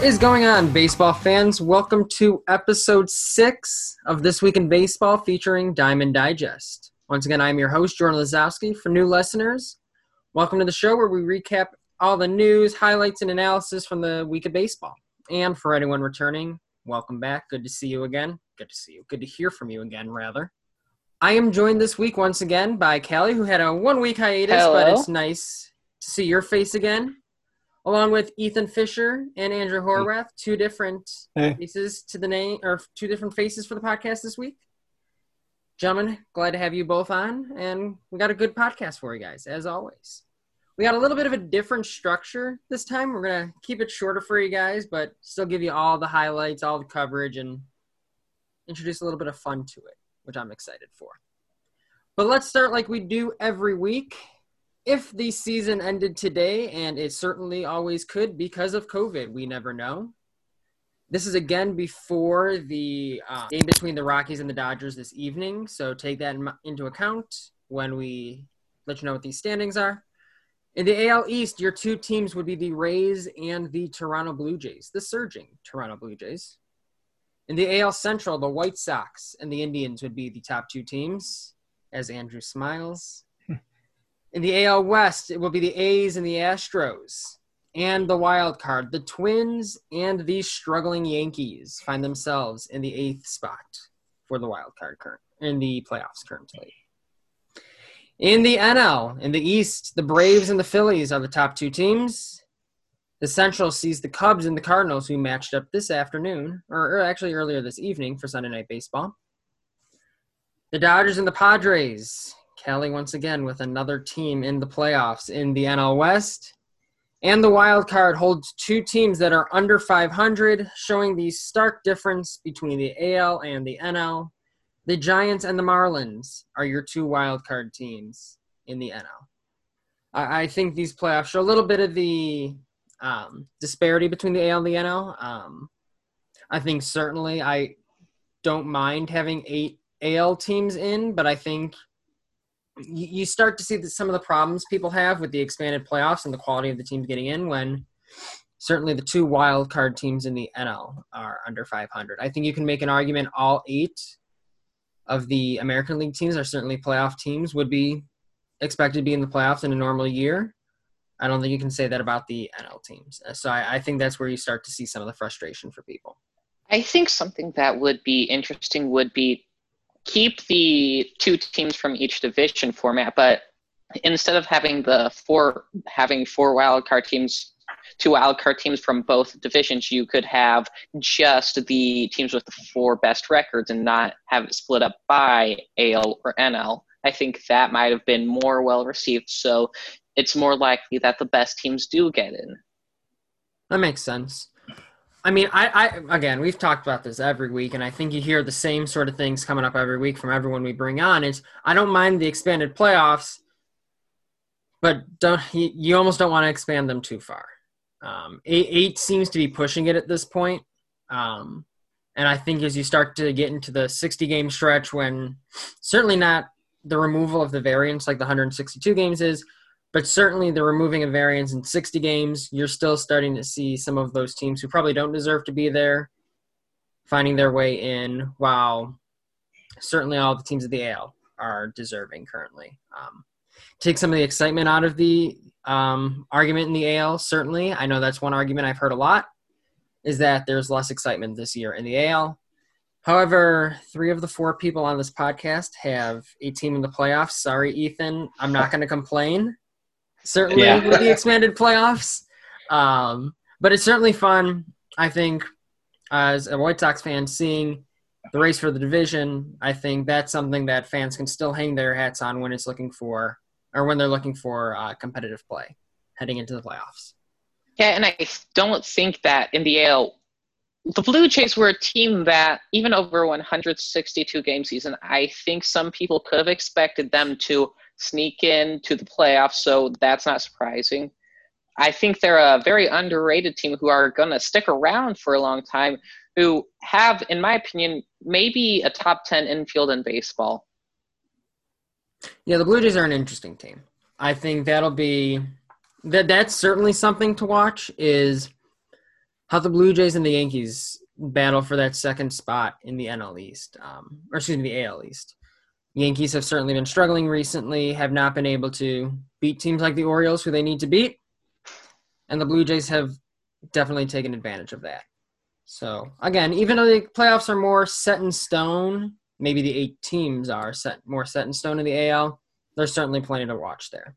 What is going on, baseball fans? Welcome to episode six of This Week in Baseball featuring Diamond Digest. Once again, I'm your host, Jordan Lazowski. For new listeners, welcome to the show where we recap all the news, highlights, and analysis from the week of baseball. And for anyone returning, welcome back. Good to see you again. Good to see you. Good to hear from you again, rather. I am joined this week once again by Callie, who had a one week hiatus, Hello. but it's nice to see your face again. Along with Ethan Fisher and Andrew mm. Horwath, two different Hey. faces to the name, or two different faces for the podcast this week. Gentlemen, glad to have you both on, and we got a good podcast for you guys, as always. We got a little bit of a different structure this time. We're gonna keep it shorter for you guys, but still give you all the highlights, all the coverage, and introduce a little bit of fun to it, which I'm excited for. But let's start like we do every week. If the season ended today, and it certainly always could because of COVID, we never know. This is again before the uh, game between the Rockies and the Dodgers this evening, so take that in, into account when we let you know what these standings are. In the AL East, your two teams would be the Rays and the Toronto Blue Jays, the surging Toronto Blue Jays. In the AL Central, the White Sox and the Indians would be the top two teams, as Andrew smiles. In the AL West, it will be the A's and the Astros. And the wild card, the Twins and the struggling Yankees find themselves in the eighth spot for the wild card current in the playoffs currently. In the NL, in the East, the Braves and the Phillies are the top two teams. The Central sees the Cubs and the Cardinals, who matched up this afternoon, or, or actually earlier this evening for Sunday Night Baseball. The Dodgers and the Padres. Kelly once again with another team in the playoffs in the NL West. And the wild card holds two teams that are under 500, showing the stark difference between the AL and the NL. The Giants and the Marlins are your two wild card teams in the NL. I, I think these playoffs show a little bit of the um, disparity between the AL and the NL. Um, I think certainly I don't mind having eight AL teams in, but I think you start to see that some of the problems people have with the expanded playoffs and the quality of the teams getting in when certainly the two wild card teams in the NL are under 500. I think you can make an argument all eight of the American League teams are certainly playoff teams would be expected to be in the playoffs in a normal year. I don't think you can say that about the NL teams. Uh, So I, I think that's where you start to see some of the frustration for people. I think something that would be interesting would be keep the two teams from each division format, but instead of having the four having four wild card teams, two wild card teams from both divisions, you could have just the teams with the four best records and not have it split up by AL or NL. I think that might have been more well received. So it's more likely that the best teams do get in. That makes sense. I mean, I, I again, we've talked about this every week, and I think you hear the same sort of things coming up every week from everyone we bring on. Is I don't mind the expanded playoffs, but don't you, you almost don't want to expand them too far. Um, eight, eight seems to be pushing it at this point, um, and I think as you start to get into the sixty game stretch, when certainly not the removal of the variance like the 162 games is, but certainly the removing of variance in 60 games, you're still starting to see some of those teams who probably don't deserve to be there finding their way in, while certainly all the teams of the AL are deserving currently. Um, take some of the excitement out of the um, argument in the AL, certainly. I know that's one argument I've heard a lot, is that there's less excitement this year in the AL. However, three of the four people on this podcast have a team in the playoffs. Sorry, Ethan. I'm not going to complain certainly Yeah. with the expanded playoffs. Um, but it's certainly fun, I think, as a White Sox fan, seeing the race for the division. I think that's something that fans can still hang their hats on when it's looking for, or when they're looking for uh, competitive play heading into the playoffs. Yeah, and I don't think that in the AL, the Blue Jays were a team that, even over 162 game season, I think some people could have expected them to sneak in to the playoffs, so that's not surprising. I think they're a very underrated team who are going to stick around for a long time, who have, in my opinion, maybe a top 10 infield in baseball. Yeah, the Blue Jays are an interesting team. I think that'll be that. That's certainly something to watch. Is how the Blue Jays and the Yankees battle for that second spot in the NL East, um, or excuse me, the AL East. Yankees have certainly been struggling recently, have not been able to beat teams like the Orioles, who they need to beat, and the Blue Jays have definitely taken advantage of that. So again, even though the playoffs are more set in stone, maybe the eight teams are set more set in stone in the AL. There's certainly plenty to watch there.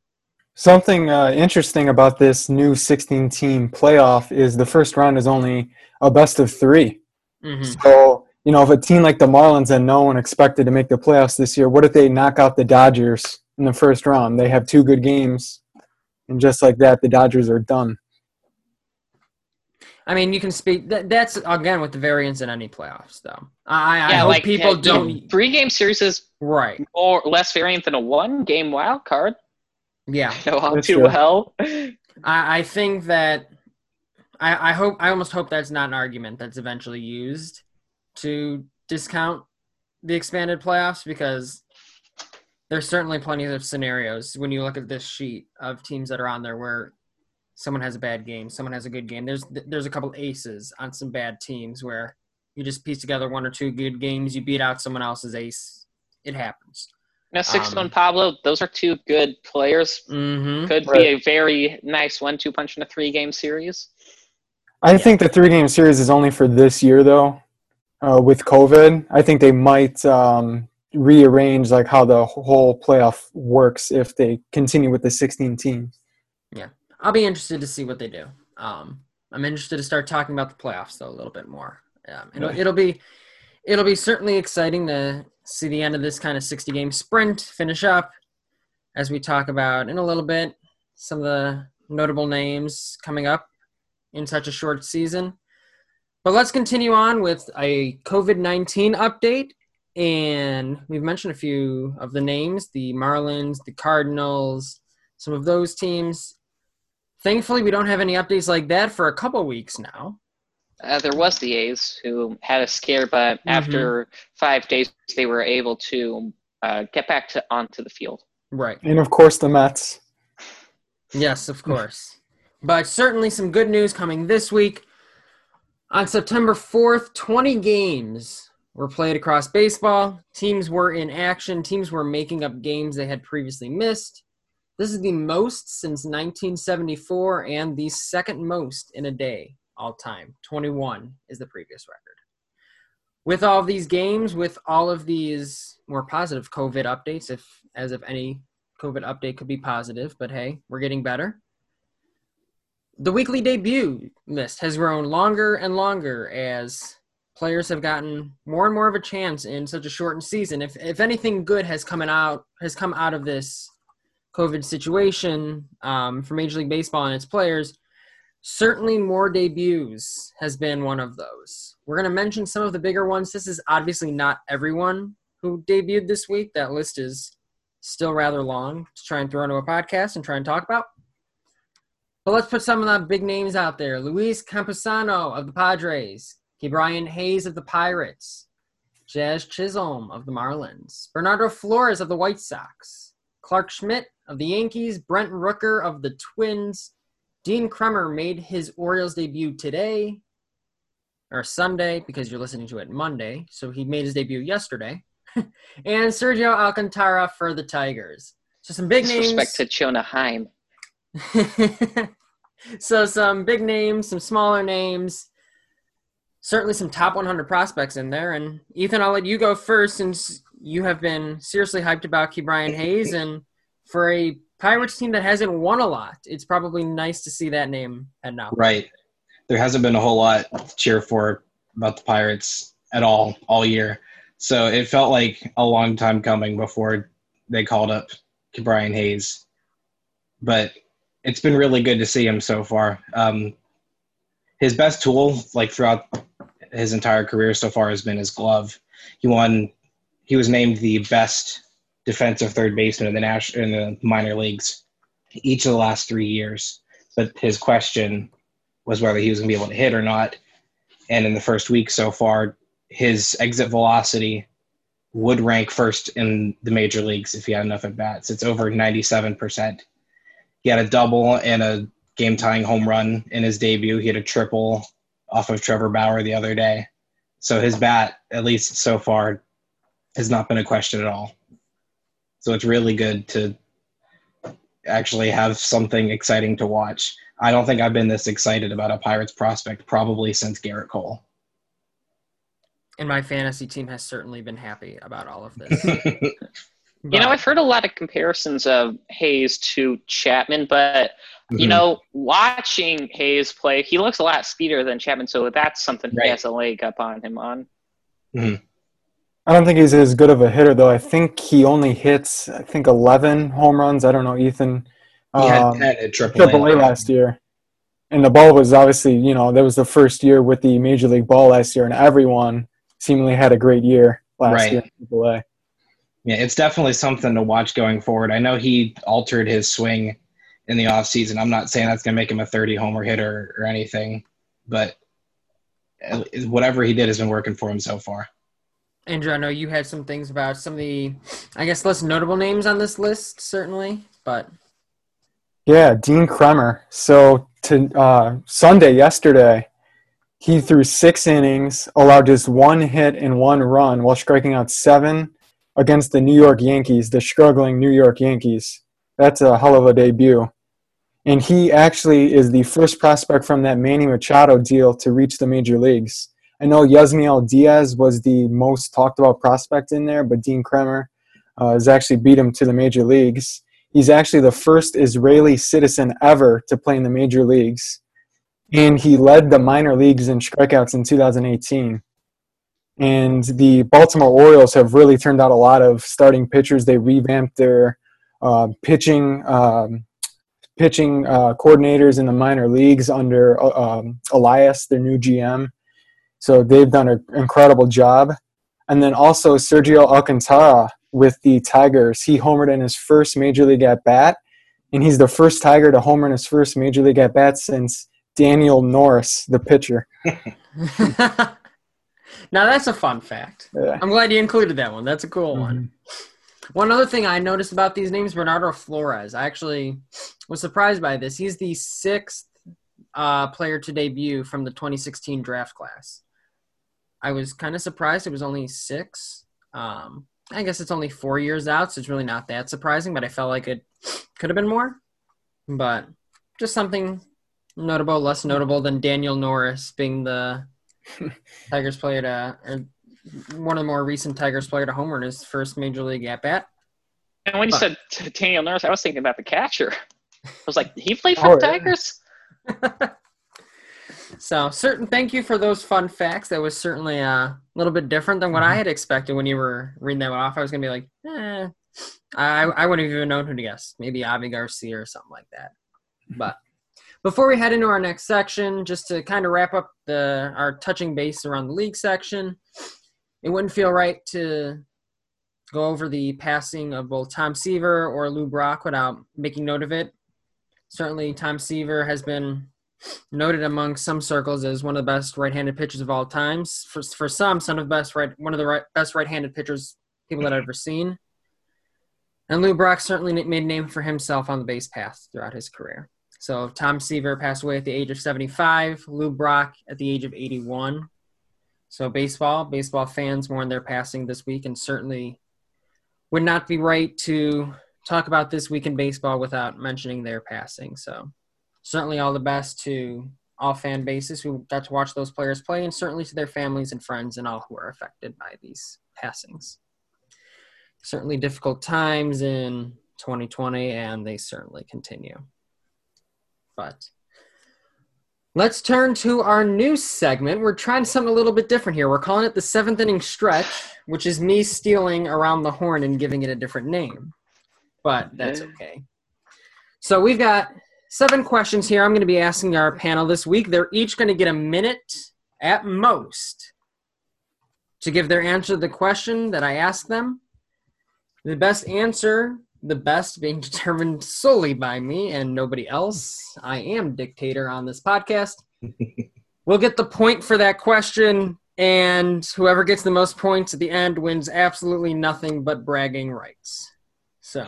Something uh, interesting about this new 16 team playoff is the first round is only a best of 3 Mm-hmm. So, you know, if a team like the Marlins and no one expected to make the playoffs this year, what if they knock out the Dodgers in the first round? They have two good games, and just like that, the Dodgers are done. I mean, you can speak. That, that's again with the variance in any playoffs, though. I, I Yeah, hope like people don't. Three game series is Right. or less variant than a one game wild card. Yeah. know all too true. well. I, I think that. I, I hope. I almost hope that's not an argument that's eventually used to discount the expanded playoffs because there's certainly plenty of scenarios when you look at this sheet of teams that are on there where someone has a bad game, someone has a good game. There's there's a couple aces on some bad teams where you just piece together one or two good games, you beat out someone else's ace. It happens. Now, Sixto Um, and Pablo, those are two good players. Mm-hmm. Could be a very nice one-two punch in a three-game series. I think the three game series is only for this year, though. Uh, with COVID, I think they might um, rearrange like how the whole playoff works if they continue with the 16 teams. Yeah, I'll be interested to see what they do. Um, I'm interested to start talking about the playoffs though a little bit more. Um, it'll, Right. it'll be it'll be certainly exciting to see the end of this kind of 60 game sprint finish up as we talk about in a little bit some of the notable names coming up in such a short season. But let's continue on with a COVID 19 update. And we've mentioned a few of the names the Marlins, the Cardinals, some of those teams. Thankfully, we don't have any updates like that for a couple weeks now. Uh, there was the A's who had a scare, but Mhm. after five days, they were able to uh, get back to onto the field. Right. And of course, the Mets. Yes, of course. But certainly some good news coming this week. On September 4th, 20 games were played across baseball. Teams were in action. Teams were making up games they had previously missed. This is the most since 1974 and the second most in a day all time. 21 is the previous record. With all of these games, with all of these more positive COVID updates, if as if any COVID update could be positive, but hey, we're getting better. The weekly debut list has grown longer and longer as players have gotten more and more of a chance in such a shortened season. If if anything good has come out has come out of this COVID situation um, for Major League Baseball and its players, certainly more debuts has been one of those. We're going to mention some of the bigger ones. This is obviously not everyone who debuted this week. That list is still rather long to try and throw into a podcast and try and talk about. But let's put some of the big names out there. Luis Campusano of the Padres, Brian Hayes of the Pirates, Jazz Chisholm of the Marlins, Bernardo Flores of the White Sox, Clarke Schmidt of the Yankees, Brent Rooker of the Twins, Dean Kremer made his Orioles debut today or Sunday because you're listening to it Monday, so he made his debut yesterday. and Sergio Alcantara for the Tigers. So some big names. Disrespect to Jonah Heim. so some big names, some smaller names, certainly some top 100 prospects in there. And Ethan, I'll let you go first since you have been seriously hyped about Ke'Bryan Hayes. And for a Pirates team that hasn't won a lot, it's probably nice to see that name heading out. Right. There hasn't been a whole lot to cheer for about the Pirates at all all year. So it felt like a long time coming before they called up Brian Hayes. But it's been really good to see him so far. Um, his best tool, like throughout his entire career so far, has been his glove. He won. He was named the best defensive third baseman in the national in the minor leagues each of the last three years. But his question was whether he was going to be able to hit or not. And in the first week so far, his exit velocity would rank first in the major leagues if he had enough at bats. It's over 97%. He had a double and a game tying home run in his debut. He had a triple off of Trevor Bauer the other day. So his bat, at least so far, has not been a question at all. So it's really good to actually have something exciting to watch. I don't think I've been this excited about a Pirates prospect probably since Gerrit Cole. And my fantasy team has certainly been happy about all of this. you know, I've heard a lot of comparisons of Hayes to Chapman, but you Mhm. know, watching Hayes play, he looks a lot speedier than Chapman, so that's something Right. he has a leg up on him on. I don't think he's as good of a hitter though. I think he only hits I think 11 home runs. I don't know, Ethan. He had Um, 10 at AAA. Triple A last year. And the ball was obviously, you know, that was the first year with the Major League Ball last year, and everyone seemingly had a great year last Right. year in Triple A. Yeah, it's definitely something to watch going forward. I know he altered his swing in the offseason. I'm not saying that's going to make him a 30 homer hitter or anything, but whatever he did has been working for him so far. Andrew, I know you had some things about some of the, I guess, less notable names on this list, certainly, but Yeah, Dean Kremer. So to uh, Sunday yesterday, he threw six innings, allowed just one hit and one run while striking out seven against the New York Yankees, the struggling New York Yankees. That's a hell of a debut. And he actually is the first prospect from that Manny Machado deal to reach the major leagues. I know Yusniel Diaz was the most talked about prospect in there, but Dean Kremer uh, has actually beat him to the major leagues. He's actually the first Israeli citizen ever to play in the major leagues. And he led the minor leagues in strikeouts in 2018. And the Baltimore Orioles have really turned out a lot of starting pitchers. They revamped their uh, pitching um, pitching uh, coordinators in the minor leagues under uh, um, Elias, their new GM. So they've done an incredible job. And then also Sergio Alcantara with the Tigers. He homered in his first major league at bat, and he's the first Tiger to homer in his first major league at bat since Daniel Norris, the pitcher. now that's a fun fact. Yeah. I'm glad you included that one. That's a cool one. Mm-hmm. One other thing I noticed about these names, Bernardo Flores. I actually was surprised by this. He's the sixth uh, player to debut from the 2016 draft class. I was kind of surprised it was only six. Um, I guess it's only four years out, so it's really not that surprising, but I felt like it could have been more. But just something notable, less notable than Daniel Norris being the Tigers player to, uh, or one of the more recent Tigers player to homer in his first major league at bat. And when you But- said t- Daniel Norris, I was thinking about the catcher. I was like, he played for Oh, the yeah. Tigers? So, certain thank you for those fun facts. That was certainly uh, a little bit different than what I mm-hmm. had expected when you were reading that off. I was gonna be like, eh, I I wouldn't have even known who to guess. Maybe Avi Garcia or something like that. But before we head into our next section, just to kind of wrap up the our touching base around the league section, it wouldn't feel right to go over the passing of both Tom Seaver or Lou Brock without making note of it. Certainly, Tom Seaver has been noted among some circles as one of the best right-handed pitchers of all times. For for some, some of the best right one of the right, best right-handed pitchers people that I've ever seen. And Lou Brock certainly made a name for himself on the base path throughout his career. So Tom Seaver passed away at the age of 75. Lou Brock at the age of 81. So baseball, baseball fans mourn their passing this week, and certainly would not be right to talk about this week in baseball without mentioning their passing. So certainly all the best to all fan bases who got to watch those players play, and certainly to their families and friends and all who are affected by these passings. Certainly difficult times in 2020, and they certainly continue. But let's turn to our new segment. We're trying something a little bit different here. We're calling it the seventh inning stretch, which is me stealing around the horn and giving it a different name. But that's okay. So we've got seven questions here I'm going to be asking our panel this week. They're each going to get a minute at most to give their answer to the question that I asked them. The best answer, the best being determined solely by me and nobody else. I am dictator on this podcast. we'll get the point for that question, and whoever gets the most points at the end wins absolutely nothing but bragging rights. So,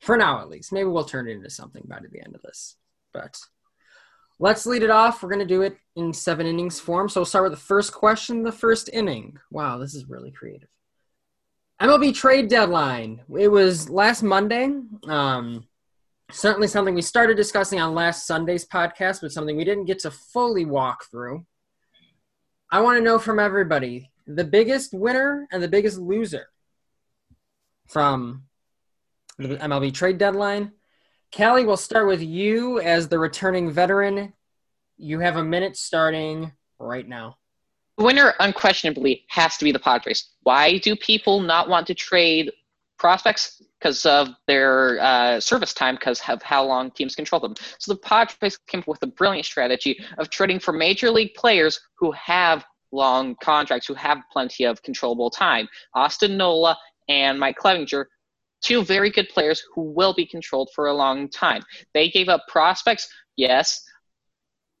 for now at least, maybe we'll turn it into something by the end of this. But Let's lead it off. We're going to do it in seven innings form. So we'll start with the first question, the first inning. Wow, this is really creative. MLB trade deadline. It was last Monday. Um, certainly something we started discussing on last Sunday's podcast, but something we didn't get to fully walk through. I want to know from everybody the biggest winner and the biggest loser from the MLB trade deadline. Callie, we'll start with you as the returning veteran. You have a minute starting right now. The winner unquestionably has to be the Padres. Why do people not want to trade prospects? Because of their uh, service time, because of how long teams control them. So the Padres came up with a brilliant strategy of trading for major league players who have long contracts, who have plenty of controllable time. Austin Nola and Mike Clevinger two very good players who will be controlled for a long time. They gave up prospects, yes,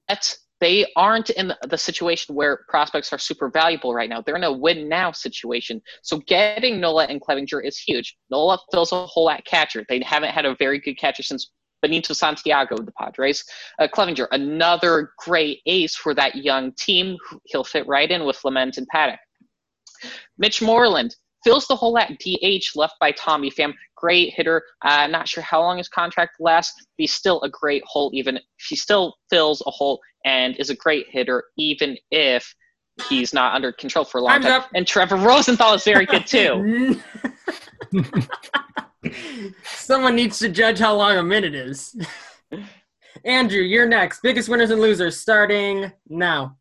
but they aren't in the situation where prospects are super valuable right now. They're in a win now situation. So getting Nola and Clevinger is huge. Nola fills a hole at catcher. They haven't had a very good catcher since Benito Santiago, the Padres. Uh, Clevinger, another great ace for that young team. He'll fit right in with Clement and Paddack. Mitch Moreland, fills the hole at DH left by Tommy Pham. Great hitter. I'm not sure how long his contract lasts. he's still a great hole, even he still fills a hole and is a great hitter, even if he's not under control for a long Time's time. up. And Trevor Rosenthal is very good too. Someone needs to judge how long a minute is. Andrew, you're next. Biggest winners and losers starting now.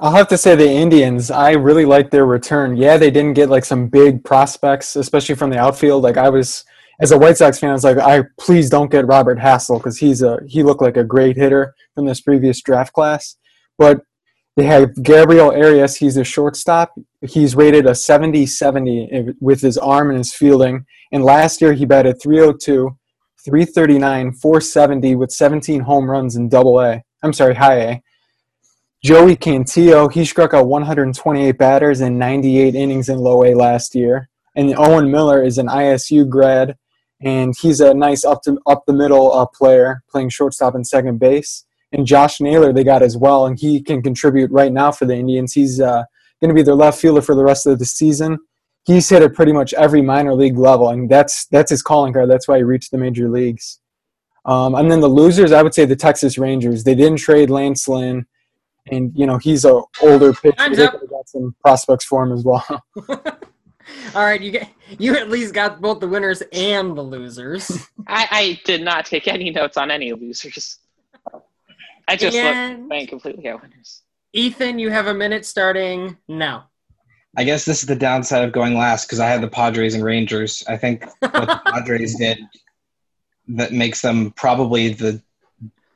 I'll have to say the Indians. I really like their return. Yeah, they didn't get like some big prospects, especially from the outfield. Like I was, as a White Sox fan, I was like, I please don't get Robert Hassell because he's a he looked like a great hitter from this previous draft class. But they have Gabriel Arias. He's a shortstop. He's rated a 70-70 with his arm and his fielding. And last year he batted 302, 339, 470 with 17 home runs in Double A. I'm sorry, High A. Joey Cantillo, he struck out 128 batters in 98 innings in low A last year. And Owen Miller is an ISU grad, and he's a nice up to, up the middle uh, player, playing shortstop and second base. And Josh Naylor they got as well, and he can contribute right now for the Indians. He's uh, going to be their left fielder for the rest of the season. He's hit at pretty much every minor league level, and that's that's his calling card. That's why he reached the major leagues. Um, and then the losers, I would say the Texas Rangers. They didn't trade Lance Lynn and you know he's a older pitcher. They got some prospects for him as well. All right, you get you at least got both the winners and the losers. I, I did not take any notes on any losers. I just And- looked playing completely at winners. Ethan, you have a minute starting now. I guess this is the downside of going last because I had the Padres and Rangers. I think what the Padres did that makes them probably the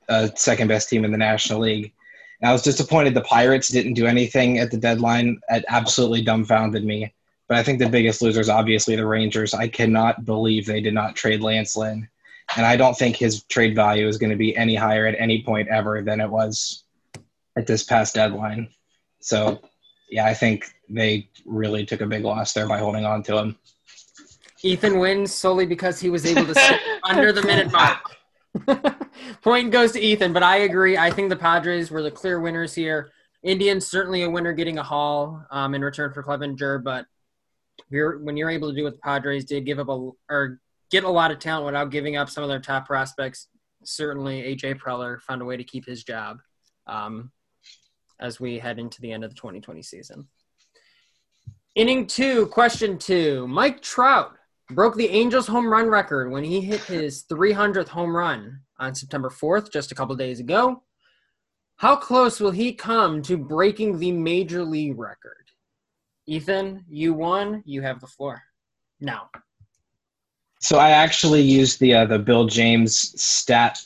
uh, second best team in the National League. And I was disappointed the Pirates didn't do anything at the deadline. It absolutely dumbfounded me. But I think the biggest loser is obviously the Rangers. I cannot believe they did not trade Lance Lynn. And I don't think his trade value is going to be any higher at any point ever than it was at this past deadline. So, yeah, I think they really took a big loss there by holding on to him. Ethan wins solely because he was able to sit under the minute mark. Point goes to Ethan, but I agree. I think the Padres were the clear winners here. Indians certainly a winner getting a haul um, in return for Clevinger, but you're, when you're able to do what the Padres did, give up a or get a lot of talent without giving up some of their top prospects. Certainly, AJ Preller found a way to keep his job um, as we head into the end of the 2020 season. Inning two, question two. Mike Trout broke the Angels home run record when he hit his 300th home run on September 4th, just a couple days ago. How close will he come to breaking the major league record? Ethan, you won. You have the floor. Now, So I actually used the uh, the Bill James stat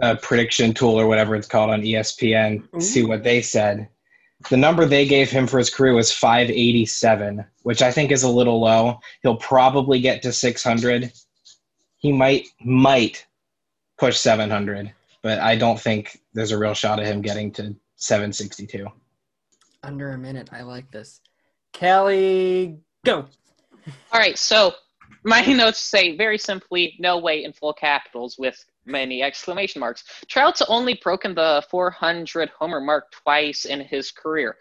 uh, prediction tool or whatever it's called on ESPN to see what they said. The number they gave him for his career was 587, which I think is a little low. He'll probably get to 600. He might might push 700, but I don't think there's a real shot of him getting to 762. under a minute. I like this. Kelly, go. All right, so my notes say very simply, no way in full capitals with many exclamation marks. Trout's only broken the 400 homer mark twice in his career.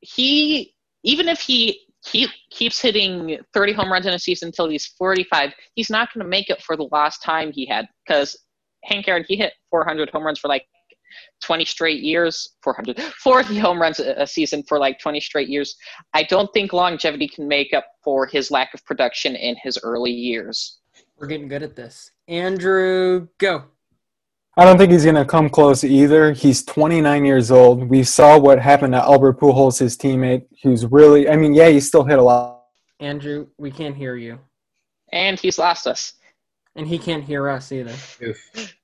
He, even if he he keeps hitting 30 home runs in a season until he's 45, he's not going to make it for the last time he had because Hank Aaron, he hit 400 home runs for like 20 straight years, 400, 40 home runs a season for like 20 straight years. I don't think longevity can make up for his lack of production in his early years. We're getting good at this. Andrew, go. I don't think he's going to come close either. He's 29 years old. We saw what happened to Albert Pujols, his teammate, who's really, I mean, yeah, he still hit a lot. Andrew, we can't hear you. And he's lost us. And he can't hear us either. Oof.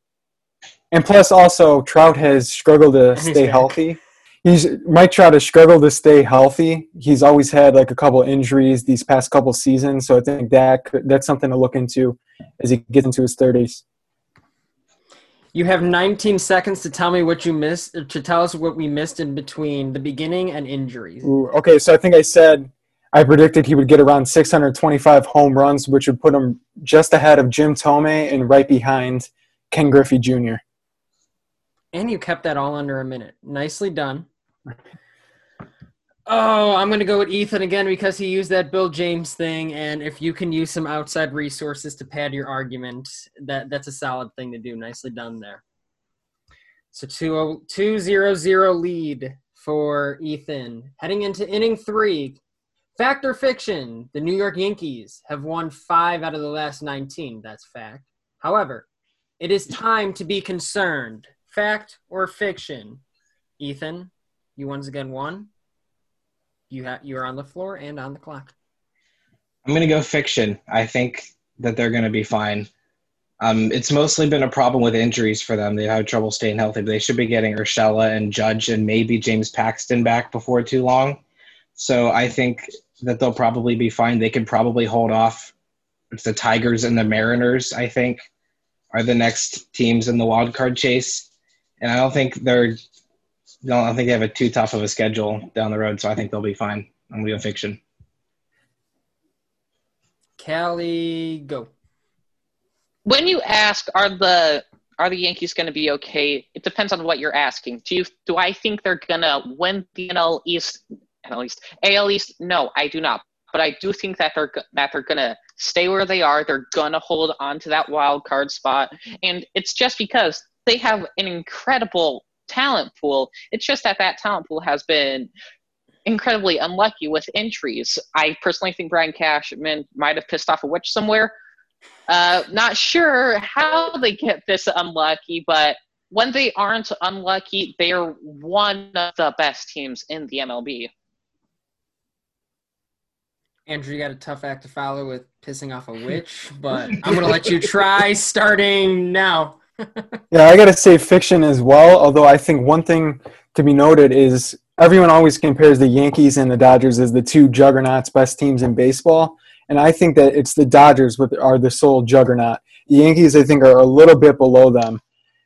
And plus, also, Trout has struggled to he's stay back. healthy. He's Mike Trout has struggled to stay healthy. He's always had like a couple injuries these past couple seasons, so I think that could, that's something to look into as he gets into his 30s. You have 19 seconds to tell me what you missed, to tell us what we missed in between the beginning and injuries. Ooh, okay, so I think I said I predicted he would get around 625 home runs, which would put him just ahead of Jim Thome and right behind Ken Griffey Jr. And you kept that all under a minute. Nicely done. Oh, I'm going to go with Ethan again because he used that Bill James thing. And if you can use some outside resources to pad your argument, that, that's a solid thing to do. Nicely done there. So 2 2 0 0 lead for Ethan. Heading into inning three. Fact or fiction? The New York Yankees have won five out of the last 19. That's fact. However, it is time to be concerned. Fact or fiction? Ethan, you once again won. You ha- you're on the floor and on the clock. I'm going to go fiction. I think that they're going to be fine. Um, it's mostly been a problem with injuries for them. They've had trouble staying healthy, but they should be getting Urshela and Judge and maybe James Paxton back before too long. So I think that they'll probably be fine. They can probably hold off. The Tigers and the Mariners, I think, are the next teams in the wild card chase. And I don't think they're, I don't think they have a too tough of a schedule down the road. So I think they'll be fine. I'm going to go fiction. Callie, go. When you ask, are the are the Yankees going to be okay? It depends on what you're asking. Do you do I think they're going to win the NL East? NL East, AL East? No, I do not. But I do think that they're go- that they're going to stay where they are. They're going to hold on to that wild card spot, and it's just because they have an incredible talent pool. It's just that that talent pool has been incredibly unlucky with entries. I personally think Brian Cashman might have pissed off a witch somewhere. Uh, not sure how they get this unlucky, but when they aren't unlucky, they are one of the best teams in the MLB. Andrew, you got a tough act to follow with pissing off a witch, but I'm going to let you try starting now. Yeah, I got to say fiction as well. Although I think one thing to be noted is everyone always compares the Yankees and the Dodgers as the two juggernauts, best teams in baseball. And I think that it's the Dodgers with are the sole juggernaut. The Yankees, I think, are a little bit below them.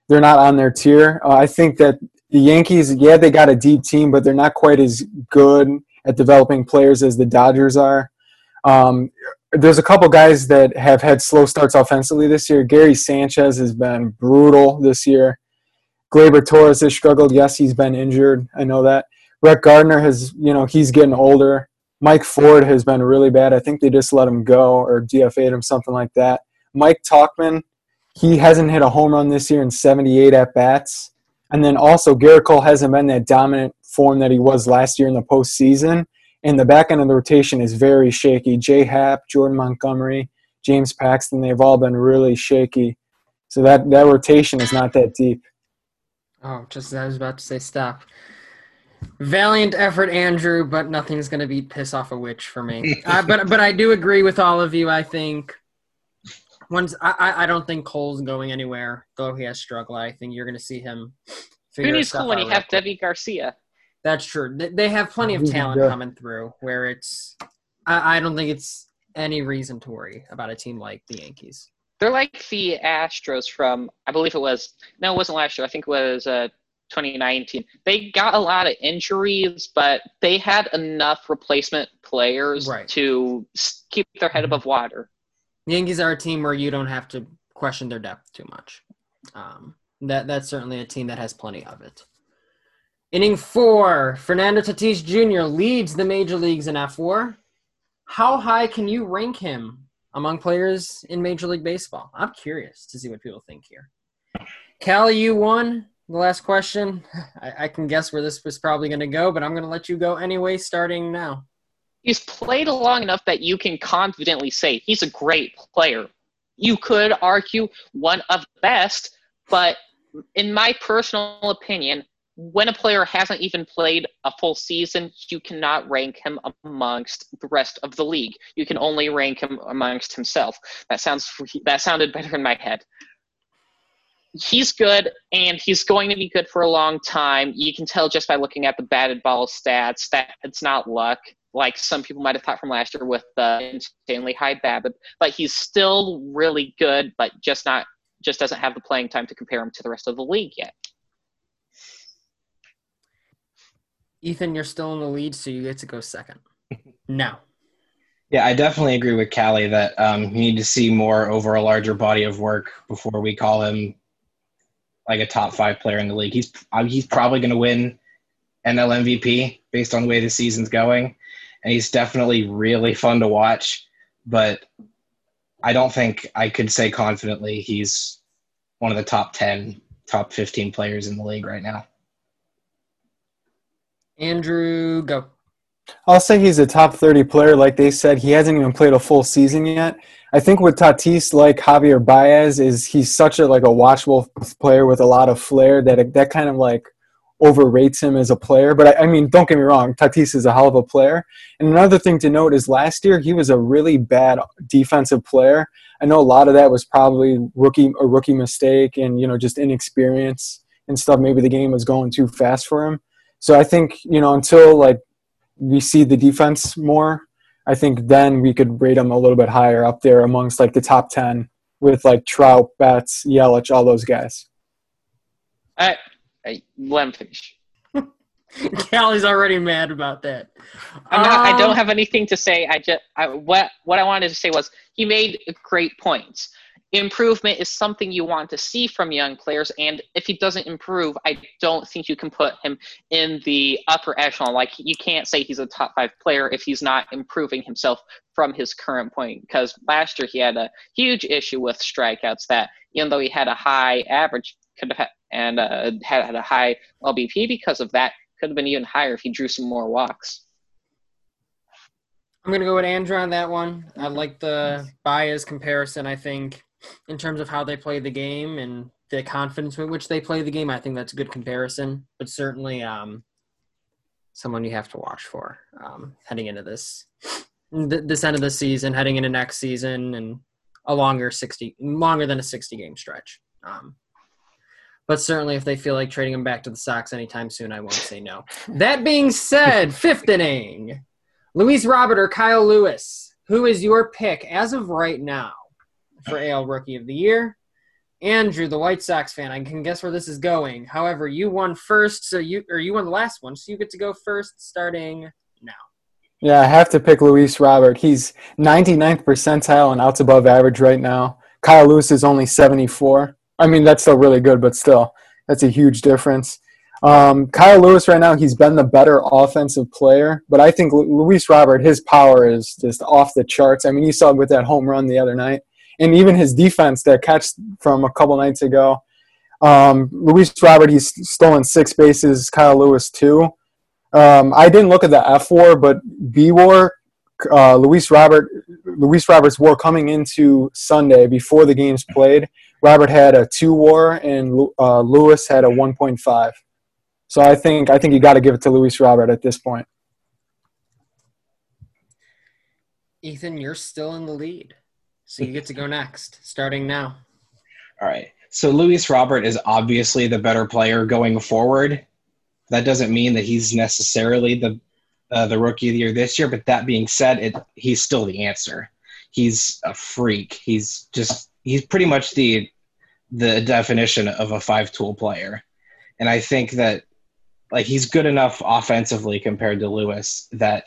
They're not on their tier. Uh, I think that the Yankees, yeah, they got a deep team, but they're not quite as good at developing players as the Dodgers are. Um, there's a couple guys that have had slow starts offensively this year. Gary Sanchez has been brutal this year. Gleyber Torres has struggled. Yes, he's been injured. I know that. Brett Gardner has, you know, he's getting older. Mike Ford has been really bad. I think they just let him go or DFA'd him, something like that. Mike Tauchman, he hasn't hit a home run this year in 78 at bats. And then also, Gerrit Cole hasn't been that dominant form that he was last year in the postseason. And the back end of the rotation is very shaky. Jay Happ, Jordan Montgomery, James Paxton, they've all been really shaky. So that, that rotation is not that deep. Oh, just as I was about to say stop. Valiant effort, Andrew, but nothing's going to beat piss off a witch for me. uh, but but I do agree with all of you. I think once I, I I don't think Cole's going anywhere, though he has struggled. I think you're going to see him. Who needs stuff cool when out you have. Deivi Garcia? That's true. They- They have plenty of talent Yeah. coming through. Where it's, I, I don't think it's any reason to worry about a team like the Yankees. They're like the Astros from, I believe it was, no, it wasn't last year. I think it was uh, 2019. They got a lot of injuries, but they had enough replacement players Right. to keep their head above water. The Yankees are a team where you don't have to question their depth too much. Um, that that's certainly a team that has plenty of it. Inning four, Fernando Tatis Jr. leads the major leagues in fWAR. How high can you rank him among players in Major League Baseball? I'm curious to see what people think here. Callie, you won the last question. I, I can guess where this was probably going to go, but I'm going to let you go anyway, starting now. He's played long enough that you can confidently say he's a great player. You could argue one of the best, but in my personal opinion, when a player hasn't even played a full season, you cannot rank him amongst the rest of the league. You can only rank him amongst himself. That sounds that sounded better in my head. He's good, and he's going to be good for a long time. You can tell just by looking at the batted ball stats that it's not luck, like some people might have thought from last year with the insanely high BABIP. But he's still really good, but just not just doesn't have the playing time to compare him to the rest of the league yet. Ethan, you're still in the lead, so you get to go second. now. Yeah, I definitely agree with Callie that um, you need to see more over a larger body of work before we call him like a top five player in the league. He's uh, he's probably going to win NL MVP based on the way the season's going, and he's definitely really fun to watch. But I don't think I could say confidently he's one of the top ten, top fifteen players in the league right now. Andrew, go. I'll say he's a top 30 player. Like they said, he hasn't even played a full season yet. I think with Tatis, like Javier Baez, is he's such a like a watchable player with a lot of flair that that kind of like overrates him as a player. But I, I mean, don't get me wrong, Tatis is a hell of a player. And another thing to note is last year he was a really bad defensive player. I know a lot of that was probably rookie a rookie mistake and you know just inexperience and stuff. Maybe the game was going too fast for him. So I think you know until like we see the defense more, I think then we could rate them a little bit higher up there amongst like the top ten with like Trout, Betts, Yelich, all those guys. I, I let him finish. Callie's already mad about that. I'm not, um, I don't um, have anything to say. I just I, what what I wanted to say was he made great points improvement is something you want to see from young players and if he doesn't improve i don't think you can put him in the upper echelon like you can't say he's a top five player if he's not improving himself from his current point because last year he had a huge issue with strikeouts that even though he had a high average could have and uh, had, had a high lbp because of that could have been even higher if he drew some more walks I'm gonna go with Andrew on that one. I like the Baez comparison. I think in terms of how they play the game and the confidence with which they play the game. I think that's a good comparison, but certainly um, someone you have to watch for um, heading into this this end of the season, heading into next season, and a longer sixty longer than a sixty game stretch. Um, but certainly, if they feel like trading him back to the Sox anytime soon, I won't say no. That being said, fifth inning, Luis Robert or Kyle Lewis, who is your pick as of right now? For AL Rookie of the Year. Andrew, the White Sox fan, I can guess where this is going. However, you won first, so you or you won the last one, so you get to go first starting now. Yeah, I have to pick Luis Robert. He's 99th percentile and outs above average right now. Kyle Lewis is only 74. I mean, that's still really good, but still, that's a huge difference. Um, Kyle Lewis right now, he's been the better offensive player, but I think Luis Robert, his power is just off the charts. I mean, you saw with that home run the other night and even his defense, that catch from a couple nights ago. Um, Luis Robert, he's stolen six bases. Kyle Lewis two. Um, I didn't look at the F war, but B war. Uh, Luis Robert, Luis Robert's war coming into Sunday before the games played. Robert had a two war, and uh, Lewis had a one point five. So I think I think you got to give it to Luis Robert at this point. Ethan, you're still in the lead. So you get to go next, starting now. All right. So Luis Robert is obviously the better player going forward. That doesn't mean that he's necessarily the uh, the rookie of the year this year. But that being said, it he's still the answer. He's a freak. He's just he's pretty much the the definition of a five tool player. And I think that like he's good enough offensively compared to Lewis that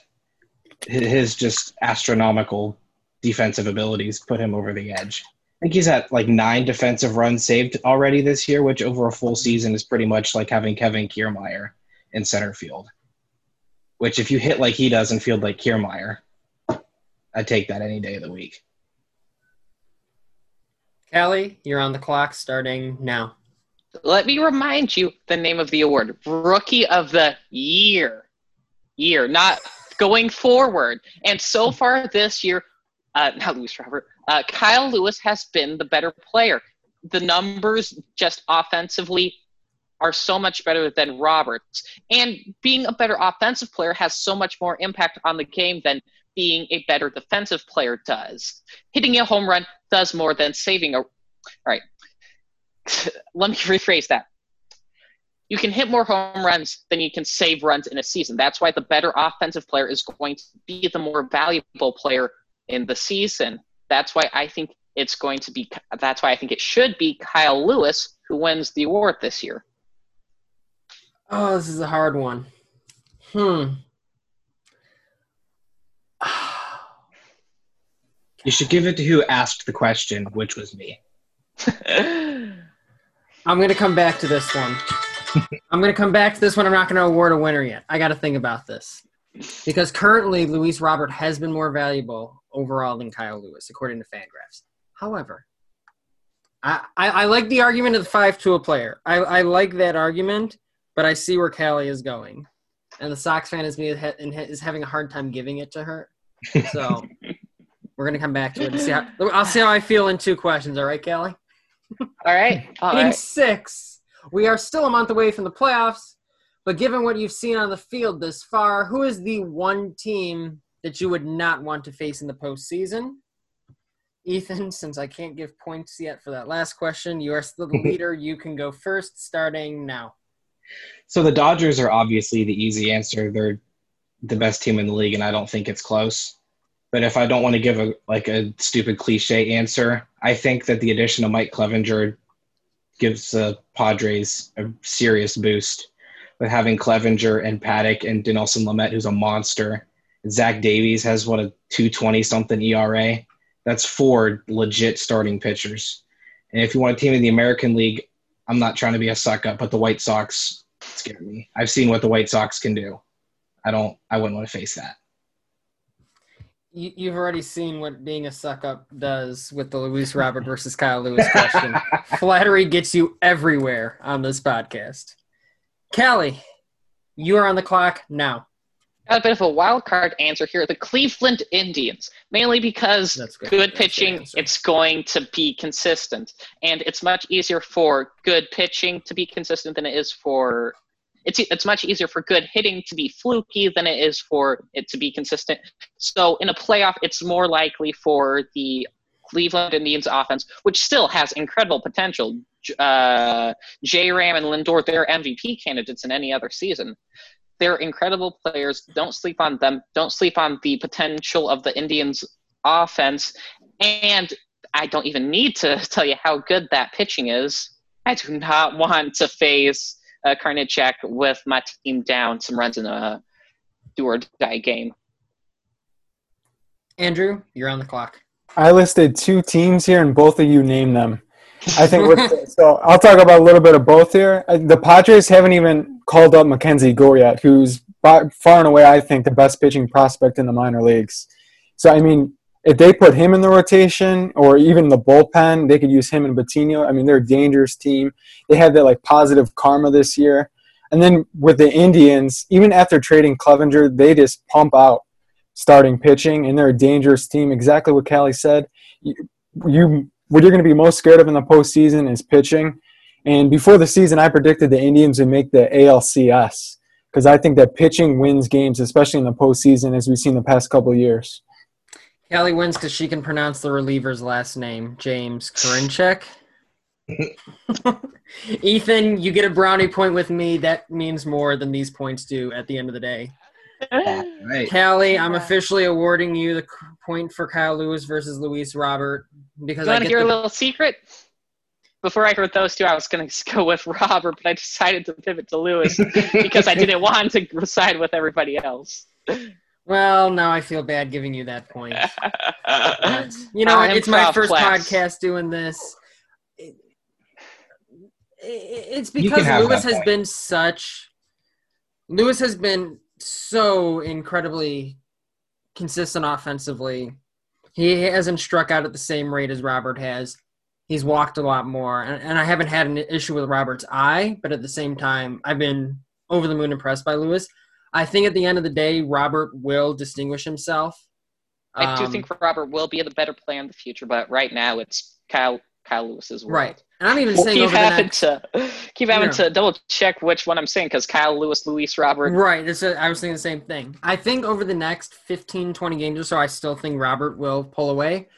his just astronomical defensive abilities put him over the edge. I think he's at like nine defensive runs saved already this year, which over a full season is pretty much like having Kevin Kiermaier in center field. Which, if you hit like he does and field like Kiermaier, I'd take that any day of the week. Callie, you're on the clock starting now. Let me remind you the name of the award Rookie of the Year. Year, not going forward. And so far this year, uh, not Luis Robert, uh, Kyle Lewis has been the better player. The numbers just offensively are so much better than Roberts. And being a better offensive player has so much more impact on the game than being a better defensive player does. Hitting a home run does more than saving a. All right. Let me rephrase that. You can hit more home runs than you can save runs in a season. That's why the better offensive player is going to be the more valuable player in the season. That's why I think it's going to be. That's why I think it should be Kyle Lewis who wins the award this year. Oh, this is a hard one. Hmm. You should give it to who asked the question, which was me. I'm going to come back to this one. I'm going to come back to this one. I'm not going to award a winner yet. I got to think about this. Because currently, Luis Robert has been more valuable overall than Kyle Lewis, according to Fangraphs. However, I, I, I like the argument of the five tool player. I, I like that argument, but I see where Callie is going. And the Sox fan is me is having a hard time giving it to her. So we're gonna come back to it and see how I'll see how I feel in two questions. All right, Callie. All right. All in right. six, we are still a month away from the playoffs. But given what you've seen on the field this far, who is the one team that you would not want to face in the postseason? Ethan, since I can't give points yet for that last question, you are still the leader. You can go first, starting now. So the Dodgers are obviously the easy answer. They're the best team in the league, and I don't think it's close. But if I don't want to give a like a stupid cliche answer, I think that the addition of Mike Clevinger gives the Padres a serious boost with having Clevinger and Paddack and Dinelson Lamet, who's a monster. Zach Davies has what a 220 something ERA. That's four legit starting pitchers. And if you want a team in the American League, I'm not trying to be a suck up, but the White Sox scare me. I've seen what the White Sox can do. I don't. I wouldn't want to face that. You, you've already seen what being a suck up does with the Luis Robert versus Kyle Lewis question. Flattery gets you everywhere on this podcast. Callie, you are on the clock now. Got a bit of a wild card answer here. The Cleveland Indians, mainly because good. That's pitching, it's going to be consistent, and it's much easier for good pitching to be consistent than it is for. It's it's much easier for good hitting to be fluky than it is for it to be consistent. So in a playoff, it's more likely for the Cleveland Indians offense, which still has incredible potential. Uh, J. Ram and Lindor, they're MVP candidates in any other season. They're incredible players. Don't sleep on them. Don't sleep on the potential of the Indians' offense. And I don't even need to tell you how good that pitching is. I do not want to face uh, Karinchak with my team down some runs in a do or die game. Andrew, you're on the clock. I listed two teams here, and both of you name them. I think we're, so. I'll talk about a little bit of both here. The Padres haven't even called up Mackenzie Gore yet, who's by, far and away, I think, the best pitching prospect in the minor leagues. So I mean, if they put him in the rotation or even the bullpen, they could use him and Patiño. I mean, they're a dangerous team. They had that like positive karma this year. And then with the Indians, even after trading Clevinger, they just pump out starting pitching, and they're a dangerous team. Exactly what Callie said. You, you what you're going to be most scared of in the postseason is pitching. And before the season, I predicted the Indians would make the ALCS because I think that pitching wins games, especially in the postseason, as we've seen the past couple of years. Callie wins because she can pronounce the reliever's last name, James Karinchak. Ethan, you get a brownie point with me. That means more than these points do at the end of the day. Right. Callie, I'm officially awarding you the point for Kyle Lewis versus Luis Robert because You I want to get hear a little secret? Before I heard those two, I was going to go with Robert, but I decided to pivot to Lewis because I didn't want to side with everybody else. well. Now I feel bad giving you that point. you know, I'm it's my first class. podcast doing this. It- it- it's because Lewis has point. been such. Lewis has been so incredibly consistent offensively. He hasn't struck out at the same rate as Robert has. He's walked a lot more, and, and I haven't had an issue with Robert's eye, but at the same time, I've been over the moon impressed by Lewis. I think at the end of the day, Robert will distinguish himself. I do Um, think Robert will be the better player in the future, but right now it's Kyle Kyle Lewis's world. Right. And I'm even We'll saying keep over the having next, to keep having Yeah. to double check which one I'm saying because Kyle Lewis, Luis Robert. right. It's a, I was thinking the same thing. I think over the next 15, 20 games or so, I still think Robert will pull away.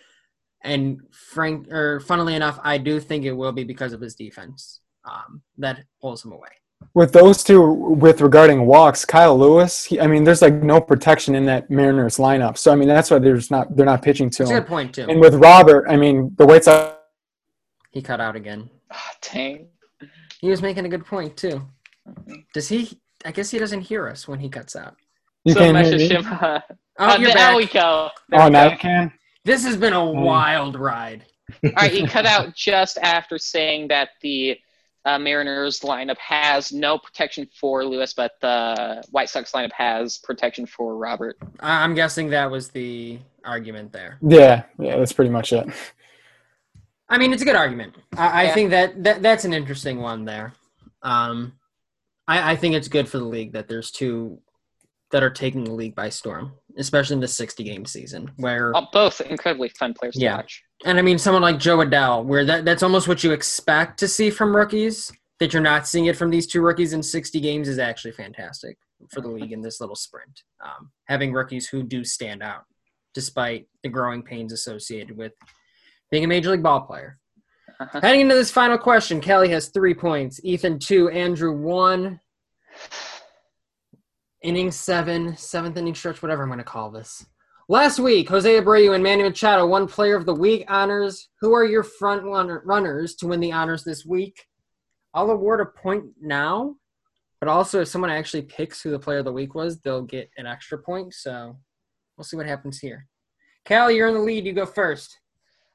And Frank, or funnily enough, I do think it will be because of his defense um, that pulls him away. With those two, with regarding walks, Kyle Lewis. He, I mean, there's like no protection in that Mariners lineup. So I mean, that's why there's not they're not pitching to That's him. good point too. And with Robert, I mean, the White Sox. He cut out again. Ah, dang. He was making a good point too. Does he? I guess he doesn't hear us when he cuts out. You so can't hear message me? him. Uh, Oh, you're there back. we go. There Oh, we now go. you can. This has been a Mm. wild ride. All right, he cut out just after saying that the uh, Mariners lineup has no protection for Lewis, but the White Sox lineup has protection for Robert. I- I'm guessing that was the argument there. Yeah, yeah, that's pretty much it. I mean, it's a good argument. I, I Yeah. think that, that that's an interesting one there. Um, I, I think it's good for the league that there's two that are taking the league by storm, especially in the 60 game season. Where, Oh, both incredibly fun players Yeah. to watch. and I mean, someone like Jo Adell, where that, that's almost what you expect to see from rookies. That you're not seeing it from these two rookies in 60 games is actually fantastic for the league in this little sprint. Um, having rookies who do stand out, despite the growing pains associated with being a major league ball player. Uh-huh. Heading into this final question, Kelly has three points, Ethan two, Andrew one. Inning seven, seventh inning stretch, whatever I'm going to call this. Last week, Jose Abreu and Manny Machado won Player of the Week honors. Who are your front runner- runners to win the honors this week? I'll award a point now, but also if someone actually picks who the Player of the Week was, they'll get an extra point. So we'll see what happens here. Callie, you're in the lead. You go first.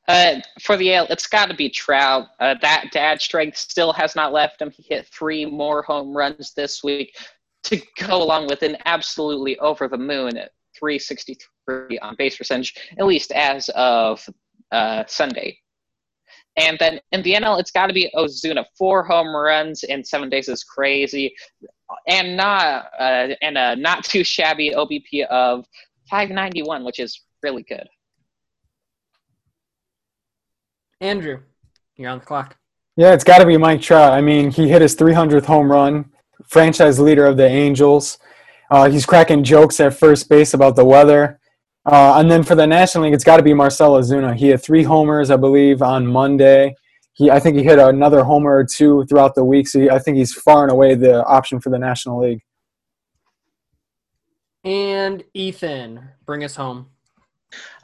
Uh, for the AL, it's got to be Trout. Uh, that dad strength still has not left him. He hit three more home runs this week to go along with an absolutely over the moon at 363 on base percentage, at least as of uh, Sunday. And then in the NL, it's got to be Ozuna. Four home runs in seven days is crazy, and not uh, and a not too shabby OBP of 591, which is really good. Andrew, you're on the clock. Yeah, it's got to be Mike Trout. I mean, he hit his 300th home run, franchise leader of the Angels. Uh, he's cracking jokes at first base about the weather. Uh, and then for the National League, it's got to be Marcell Ozuna. He had three homers, I believe, on Monday. He, I think he hit another homer or two throughout the week. So he, I think he's far and away the option for the National League. And Ethan, bring us home.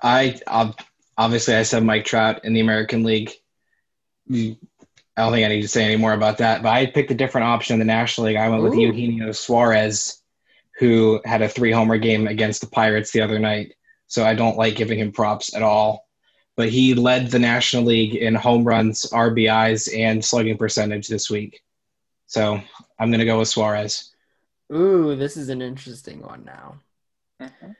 I ob- obviously I said Mike Trout in the American League. I don't think I need to say any more about that. But I picked a different option in the National League. I went with Ooh. Eugenio Suarez, who had a three homer game against the Pirates the other night. So I don't like giving him props at all. But he led the National League in home runs, RBIs, and slugging percentage this week. So I'm going to go with Suarez. Ooh, this is an interesting one now. Mhm.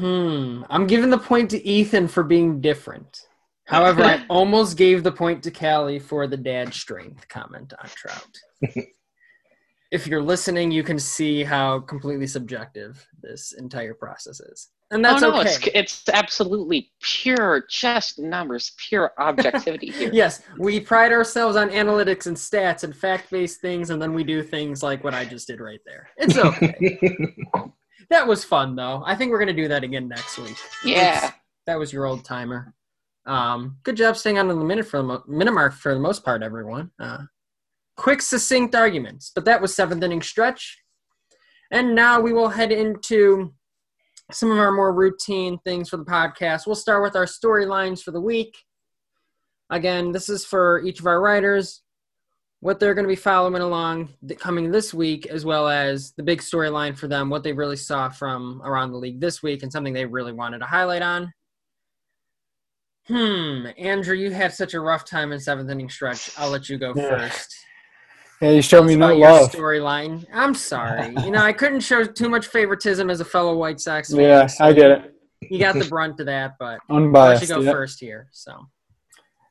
Hmm. I'm giving the point to Ethan for being different. However, I almost gave the point to Callie for the dad strength comment on Trout. if you're listening, you can see how completely subjective this entire process is. And that's oh, no, okay. it's, it's absolutely pure, just numbers, pure objectivity here. Yes, we pride ourselves on analytics and stats and fact-based things, and then we do things like what I just did right there. It's okay. That was fun, though. I think we're gonna do that again next week. Yeah. that was your old timer. Um, good job staying on the minute for the mo- minute mark for the most part, everyone. Uh, quick, succinct arguments, but that was seventh inning stretch. And now we will head into some of our more routine things for the podcast. We'll start with our storylines for the week. Again, this is for each of our writers, what they're going to be following along th- coming this week, as well as the big storyline for them, what they really saw from around the league this week, and something they really wanted to highlight on. Hmm, Andrew, you had such a rough time in seventh inning stretch. I'll let you go Yeah. first. Yeah, you showed me no us about your love. storyline. I'm sorry. You know, I couldn't show too much favoritism as a fellow White Sox fan. Yeah, so I get it. You got the brunt of that, but I'll let you go yeah. first here. So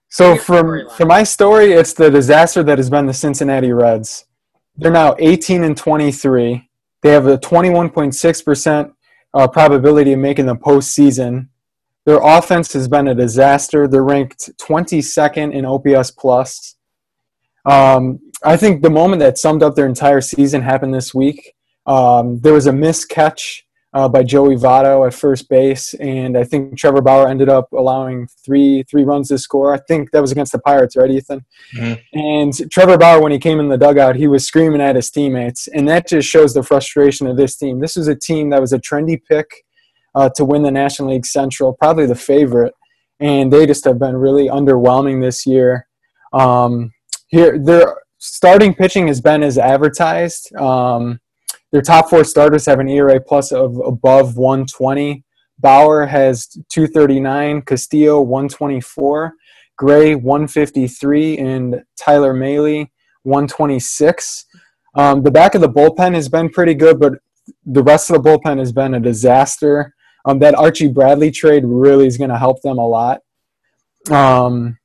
So from for my story, it's the disaster that has been the Cincinnati Reds. They're now 18 and 23. They have a 21.6 percent uh, probability of making the postseason. Their offense has been a disaster. They're ranked 22nd in OPS plus. Um, I think the moment that summed up their entire season happened this week. Um, there was a missed catch uh, by Joey Votto at first base, and I think Trevor Bauer ended up allowing three three runs to score. I think that was against the Pirates, right, Ethan? Mhm. And Trevor Bauer, when he came in the dugout, he was screaming at his teammates, and that just shows the frustration of this team. This was a team that was a trendy pick uh, to win the National League Central, probably the favorite, and they just have been really underwhelming this year. Um, here, their starting pitching has been as advertised. Um, their top four starters have an ERA plus of above 120. Bauer has 239, Castillo 124, Gray 153, and Tyler Mahle 126. Um, the back of the bullpen has been pretty good, but the rest of the bullpen has been a disaster. Um, that Archie Bradley trade really is going to help them a lot. Um,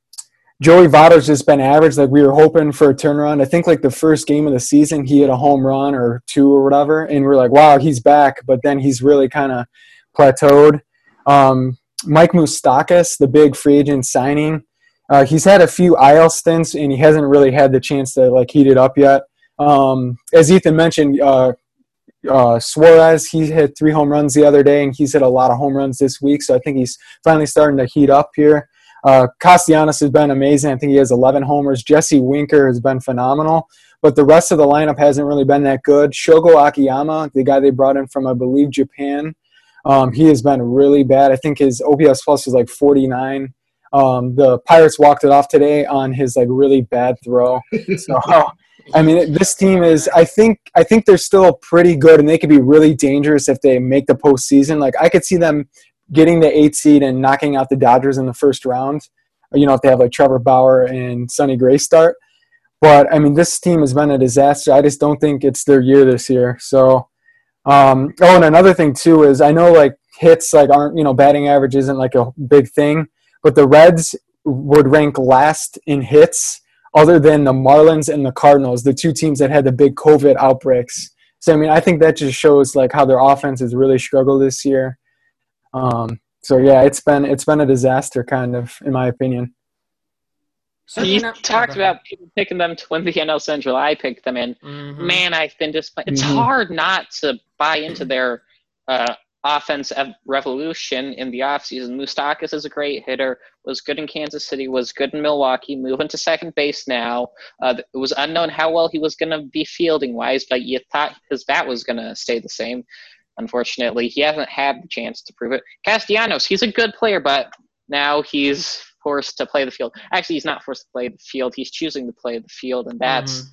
Joey Votto's just been average. Like we were hoping for a turnaround. I think like the first game of the season, he had a home run or two or whatever, and we're like, wow, he's back. But then he's really kind of plateaued. Um, Mike Moustakas, the big free agent signing, uh, he's had a few IL stints, and he hasn't really had the chance to like heat it up yet. Um, as Ethan mentioned, uh, uh, Suarez, he hit three home runs the other day, and he's hit a lot of home runs this week. So I think he's finally starting to heat up here. Uh, Castellanos has been amazing. I think he has 11 homers. Jesse Winker has been phenomenal, but the rest of the lineup hasn't really been that good. Shogo Akiyama, the guy they brought in from, I believe, Japan, um, he has been really bad. I think his OPS plus is like 49. Um, the Pirates walked it off today on his like really bad throw. So I mean, this team is. I think. I think they're still pretty good, and they could be really dangerous if they make the postseason. Like I could see them getting the eight seed and knocking out the Dodgers in the first round. You know, if they have like Trevor Bauer and Sonny Gray start. But I mean, this team has been a disaster. I just don't think it's their year this year. So, um, oh, and another thing too is I know like hits like aren't you know batting average isn't like a big thing, but the Reds would rank last in hits other than the Marlins and the Cardinals, the two teams that had the big COVID outbreaks. So I mean, I think that just shows like how their offense has really struggled this year. Um, so yeah, it's been it's been a disaster, kind of, in my opinion. You talked about people picking them to win the NL Central. I picked them in. Mhm. Man, I've been disappointed. It's Mhm. hard not to buy into their uh, offense ev- revolution in the offseason. Moustakas is a great hitter, was good in Kansas City, was good in Milwaukee, moving to second base now. Uh, it was unknown how well he was going to be fielding wise, but you thought his bat was going to stay the same. Unfortunately, he hasn't had the chance to prove it. Castellanos, he's a good player, but now he's forced to play the field. Actually, he's not forced to play the field. He's choosing to play the field, and that's Mhm.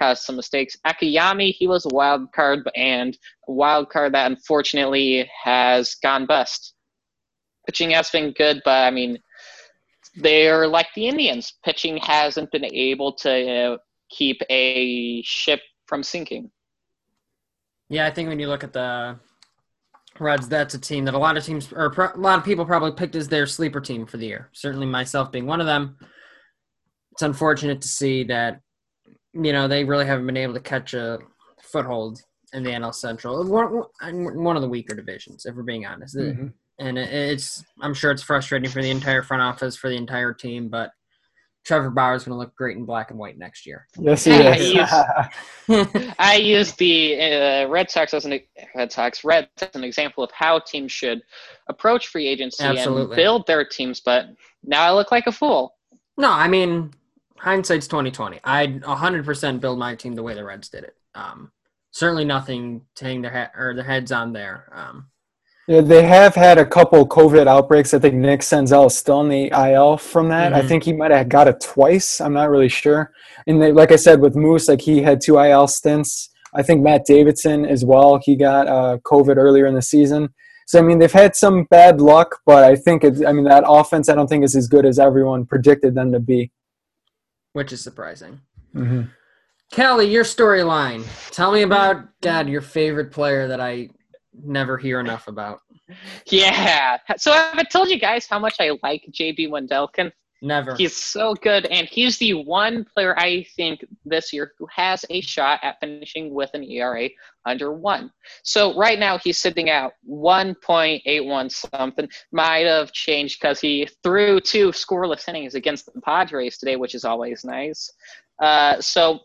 caused some mistakes. Akiyama, he was a wild card, and a wild card that unfortunately has gone bust. Pitching has been good, but I mean, they're like the Indians. Pitching hasn't been able to uh, keep a ship from sinking. Yeah, I think when you look at the Reds, that's a team that a lot of teams or pro- a lot of people probably picked as their sleeper team for the year. Certainly myself being one of them. It's unfortunate to see that you know they really haven't been able to catch a foothold in the NL Central. One, one of the weaker divisions, if we're being honest. Mhm. And it's I'm sure it's frustrating for the entire front office, for the entire team, but Trevor Bauer is going to look great in black and white next year. Yes, he Yeah, is. he I use the uh, Red Sox as an Red Sox Reds as an example of how teams should approach free agency and build their teams. But now I look like a fool. No, I mean hindsight's twenty twenty. I'd hundred percent build my team the way the Reds did it. Um, certainly nothing to hang their head or their heads on there. Um, Yeah, they have had a couple COVID outbreaks. I think Nick Senzel is still in the IL from that. I Mhm. think he might have got it twice. I'm not really sure. And they, like I said, with Moose, like he had two IL stints. I think Matt Davidson as well. He got uh, COVID earlier in the season. So I mean, they've had some bad luck, but I think it's. I mean, that offense I don't think is as good as everyone predicted them to be. which is surprising. hmm Kelly, your storyline. Tell me about God, your favorite player that I never hear enough about. Yeah. So have I told you guys how much I like JB Wendelken? Never. He's so good, and he's the one player I think this year who has a shot at finishing with an ERA under one. So right now he's sitting at 1.81 something. Might have changed because he threw two scoreless innings against the Padres today, which is always nice. Uh, so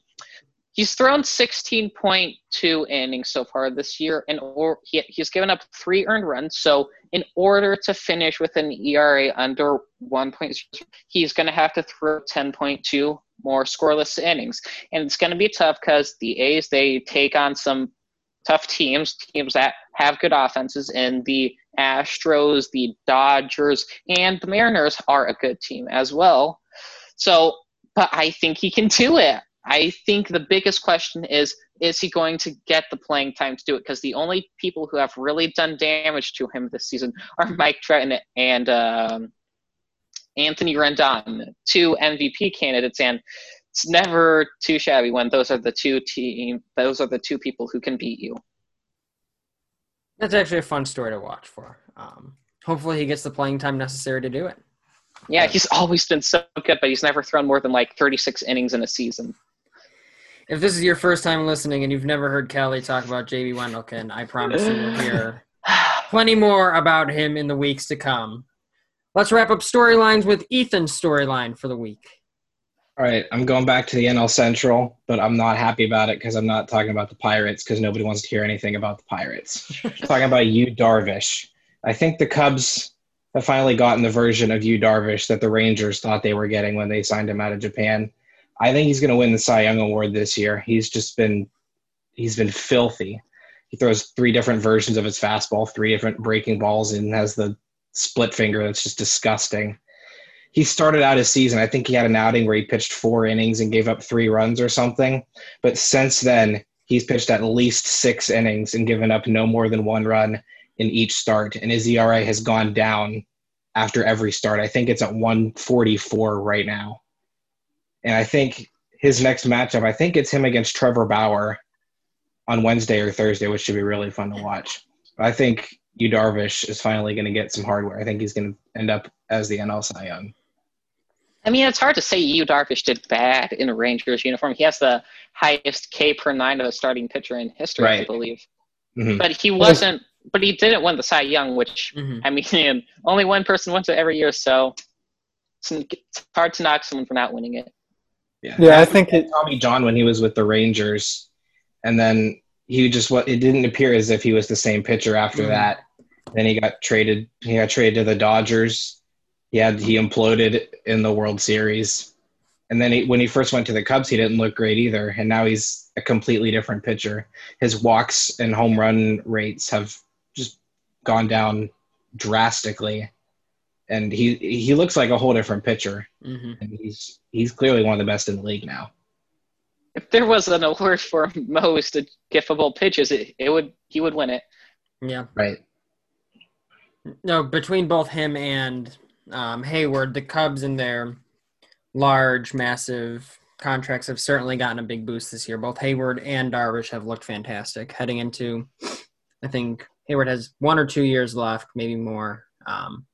he's thrown 16.2 innings so far this year, and or he, he's given up three earned runs. So in order to finish with an ERA under 1.0, he's going to have to throw 10.2 more scoreless innings, and it's going to be tough because the A's they take on some tough teams, teams that have good offenses, and the Astros, the Dodgers, and the Mariners are a good team as well. So, but I think he can do it. I think the biggest question is is he going to get the playing time to do it? Because the only people who have really done damage to him this season are Mike Trout and, and um, Anthony Rendon, two MVP candidates, and it's never too shabby when those are the two team those are the two people who can beat you. That's actually a fun story to watch for. Um, hopefully, he gets the playing time necessary to do it. Yeah, he's always been so good, but he's never thrown more than like 36 innings in a season. If this is your first time listening and you've never heard Kelly talk about JB Wendelken, I promise you will hear plenty more about him in the weeks to come. Let's wrap up storylines with Ethan's storyline for the week. All right, I'm going back to the NL Central, but I'm not happy about it because I'm not talking about the Pirates because nobody wants to hear anything about the Pirates. talking about you, Darvish. I think the Cubs have finally gotten the version of you, Darvish, that the Rangers thought they were getting when they signed him out of Japan. I think he's going to win the Cy Young Award this year. He's just been he's been filthy. He throws three different versions of his fastball, three different breaking balls, and has the split finger that's just disgusting. He started out his season. I think he had an outing where he pitched four innings and gave up three runs or something. But since then, he's pitched at least six innings and given up no more than one run in each start. And his ERA has gone down after every start. I think it's at 144 right now. And I think his next matchup, I think it's him against Trevor Bauer on Wednesday or Thursday, which should be really fun to watch. But I think Yu Darvish is finally going to get some hardware. I think he's going to end up as the NL Cy Young. I mean, it's hard to say Yu Darvish did bad in a Rangers uniform. He has the highest K per nine of a starting pitcher in history, I Right. believe. Mhm. But he wasn't. But he didn't win the Cy Young, which Mhm. I mean, only one person wins it every year, so it's, it's hard to knock someone for not winning it. Yeah, Yeah, I think it. Tommy John when he was with the Rangers, and then he just what it didn't appear as if he was the same pitcher after Mhm. that. Then he got traded. He got traded to the Dodgers. He had he imploded in the World Series, and then he, when he first went to the Cubs, he didn't look great either. And now he's a completely different pitcher. His walks and home run rates have just gone down drastically, and he he looks like a whole different pitcher. Mhm. And he's he's clearly one of the best in the league now. If there was an award for most giftable pitches, it, it would he would win it. Yeah. Right. No, between both him and um, Heyward, the Cubs and their large, massive contracts have certainly gotten a big boost this year. Both Heyward and Darvish have looked fantastic heading into. I think Heyward has one or two years left, maybe more. Um,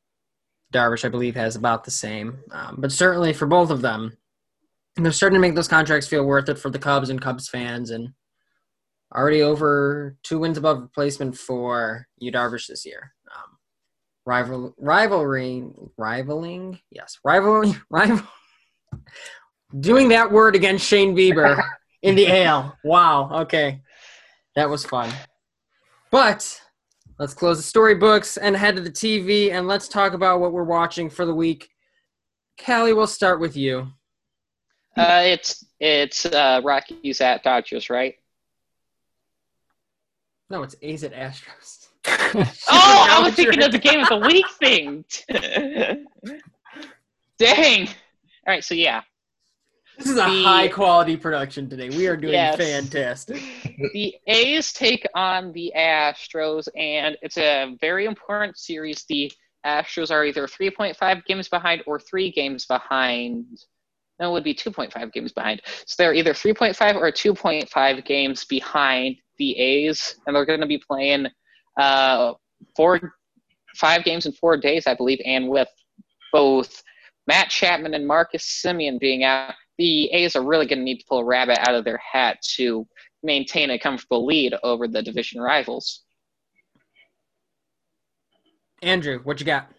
Darvish, I believe, has about the same. Um, but certainly for both of them, they're starting to make those contracts feel worth it for the Cubs and Cubs fans. And already over two wins above replacement for Yu Darvish this year. Um, rival rivalry rivaling yes rivalry rival doing that word against Shane Bieber in the AL. Wow. Okay, that was fun. But let's close the storybooks and head to the TV and let's talk about what we're watching for the week. Callie, we'll start with you. Uh, it's it's uh, Rockies at Dodgers, right? No, it's A's at Astros. Oh, I was thinking of the game of the week thing. Dang. All right, so yeah. This is a The- high quality production today. We are doing Yes. fantastic. the A's take on the Astros, and it's a very important series. The Astros are either 3.5 games behind or three games behind. No, it would be 2.5 games behind. So they're either 3.5 or 2.5 games behind the A's, and they're going to be playing uh, four, five games in four days, I believe, and with both Matt Chapman and Marcus Semien being out, the A's are really going to need to pull a rabbit out of their hat to maintain a comfortable lead over the division rivals. Andrew, what you got?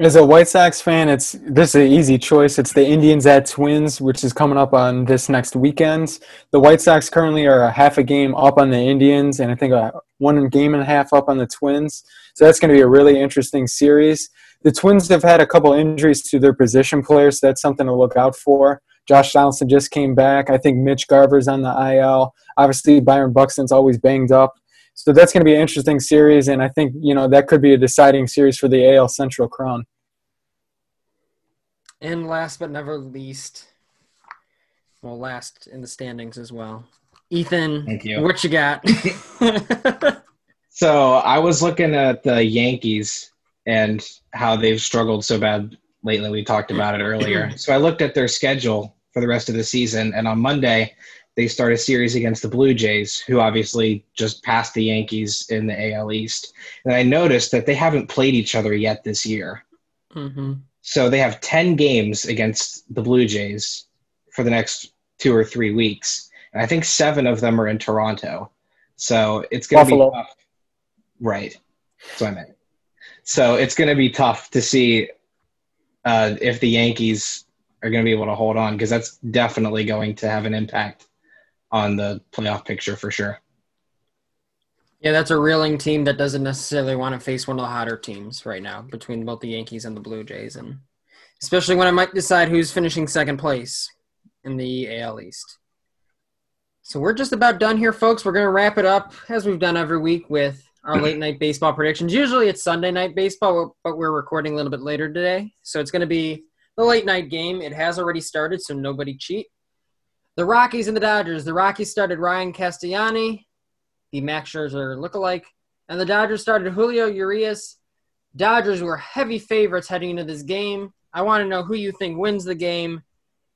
As a White Sox fan, it's this is an easy choice. It's the Indians at Twins, which is coming up on this next weekend. The White Sox currently are a half a game up on the Indians, and I think a one game and a half up on the Twins. So that's going to be a really interesting series. The Twins have had a couple injuries to their position players, so that's something to look out for. Josh Donaldson just came back. I think Mitch Garver's on the IL. Obviously, Byron Buxton's always banged up. So that's going to be an interesting series, and I think you know that could be a deciding series for the AL Central crown. And last but never least, well, last in the standings as well. Ethan, Thank you. what you got? So I was looking at the Yankees and how they've struggled so bad lately. We talked about it earlier. so I looked at their schedule for the rest of the season, and on Monday they start a series against the Blue Jays, who obviously just passed the Yankees in the AL East. And I noticed that they haven't played each other yet this year. hmm So they have 10 games against the Blue Jays for the next two or three weeks. And I think seven of them are in Toronto. So it's going to be tough. Right. That's what I meant. So it's going to be tough to see uh, if the Yankees are going to be able to hold on because that's definitely going to have an impact on the playoff picture for sure. Yeah, that's a reeling team that doesn't necessarily want to face one of the hotter teams right now between both the Yankees and the Blue Jays, and especially when I might decide who's finishing second place in the AL East. So we're just about done here, folks. We're going to wrap it up as we've done every week with our late night baseball predictions. Usually it's Sunday night baseball, but we're recording a little bit later today, so it's going to be the late night game. It has already started, so nobody cheat. The Rockies and the Dodgers. The Rockies started Ryan Castellani, the Max Scherzer lookalike, and the Dodgers started Julio Urias. Dodgers were heavy favorites heading into this game. I want to know who you think wins the game,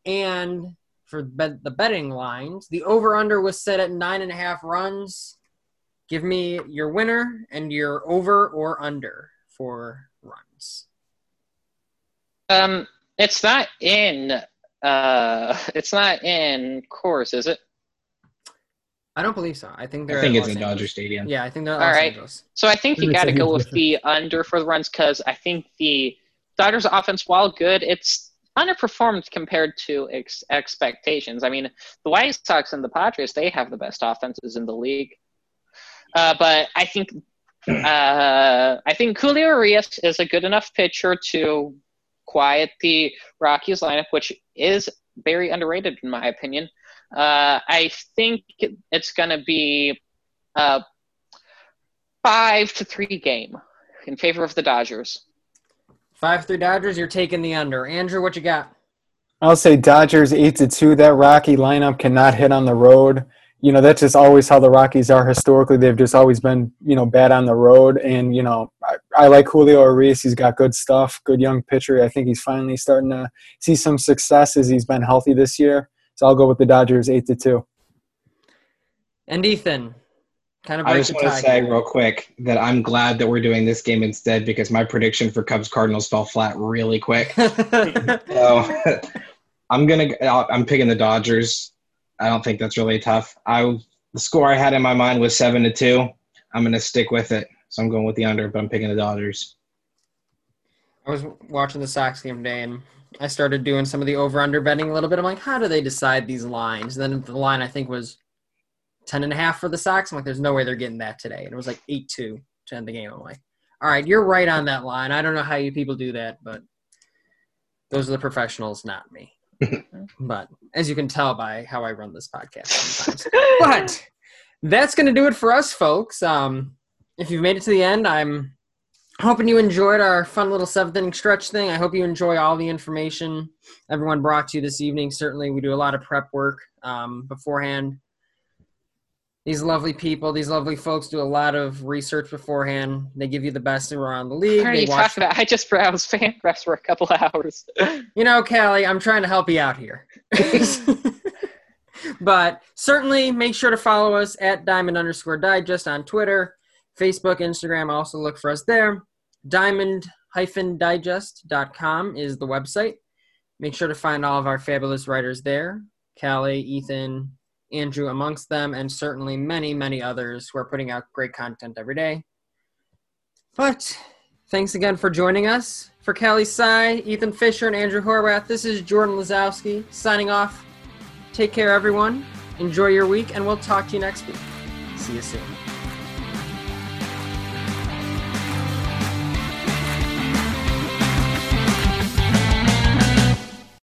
and for the betting lines, the over/under was set at nine and a half runs. Give me your winner and your over or under for runs. Um, it's not in. Uh, it's not in Coors, is it? I don't believe so. I think they're. I think at it's Los in Angeles. Dodger Stadium. Yeah, I think they're at All Los right. Angeles. So I think you got to go with the under for the runs because I think the Dodgers offense, while good, it's underperformed compared to ex- expectations. I mean, the White Sox and the Padres, they have the best offenses in the league. Uh, but I think uh, I think Julio Urias is a good enough pitcher to quiet the Rockies lineup, which is very underrated in my opinion. Uh, I think it's going to be uh, five to three game in favor of the Dodgers. Five three Dodgers. You're taking the under. Andrew, what you got? I'll say Dodgers eight to two. That Rocky lineup cannot hit on the road. You know that's just always how the Rockies are historically. They've just always been you know bad on the road. And you know I, I like Julio Urias. He's got good stuff, good young pitcher. I think he's finally starting to see some success as he's been healthy this year. So I'll go with the Dodgers eight to two. And Ethan, kind of I just want to say here. real quick that I'm glad that we're doing this game instead because my prediction for Cubs Cardinals fell flat really quick. So I'm gonna I'm picking the Dodgers. I don't think that's really tough. I the score I had in my mind was seven to two. I'm gonna stick with it. So I'm going with the under, but I'm picking the Dodgers. I was watching the Sox game today, and I started doing some of the over/under betting a little bit. I'm like, how do they decide these lines? And then the line I think was ten and a half for the Sox. I'm like, there's no way they're getting that today. And it was like eight two to end the game. I'm like, all right, you're right on that line. I don't know how you people do that, but those are the professionals, not me. but as you can tell by how I run this podcast sometimes. but that's going to do it for us, folks. Um, if you've made it to the end, I'm hoping you enjoyed our fun little seventh inning stretch thing. I hope you enjoy all the information everyone brought to you this evening. Certainly, we do a lot of prep work um, beforehand. These lovely people, these lovely folks do a lot of research beforehand. They give you the best around the league. What are They you watch talking about? I just browsed FanGraphs for a couple of hours. You know, Callie, I'm trying to help you out here. but certainly make sure to follow us at diamond underscore digest on Twitter, Facebook, Instagram. Also look for us there. Diamond hyphen digest.com is the website. Make sure to find all of our fabulous writers there Callie, Ethan, Andrew amongst them, and certainly many, many others who are putting out great content every day. But thanks again for joining us. For Kelly Sy, Ethan Fisher, and Andrew Horwath, this is Jordan Lazowski signing off. Take care, everyone. Enjoy your week, and we'll talk to you next week. See you soon.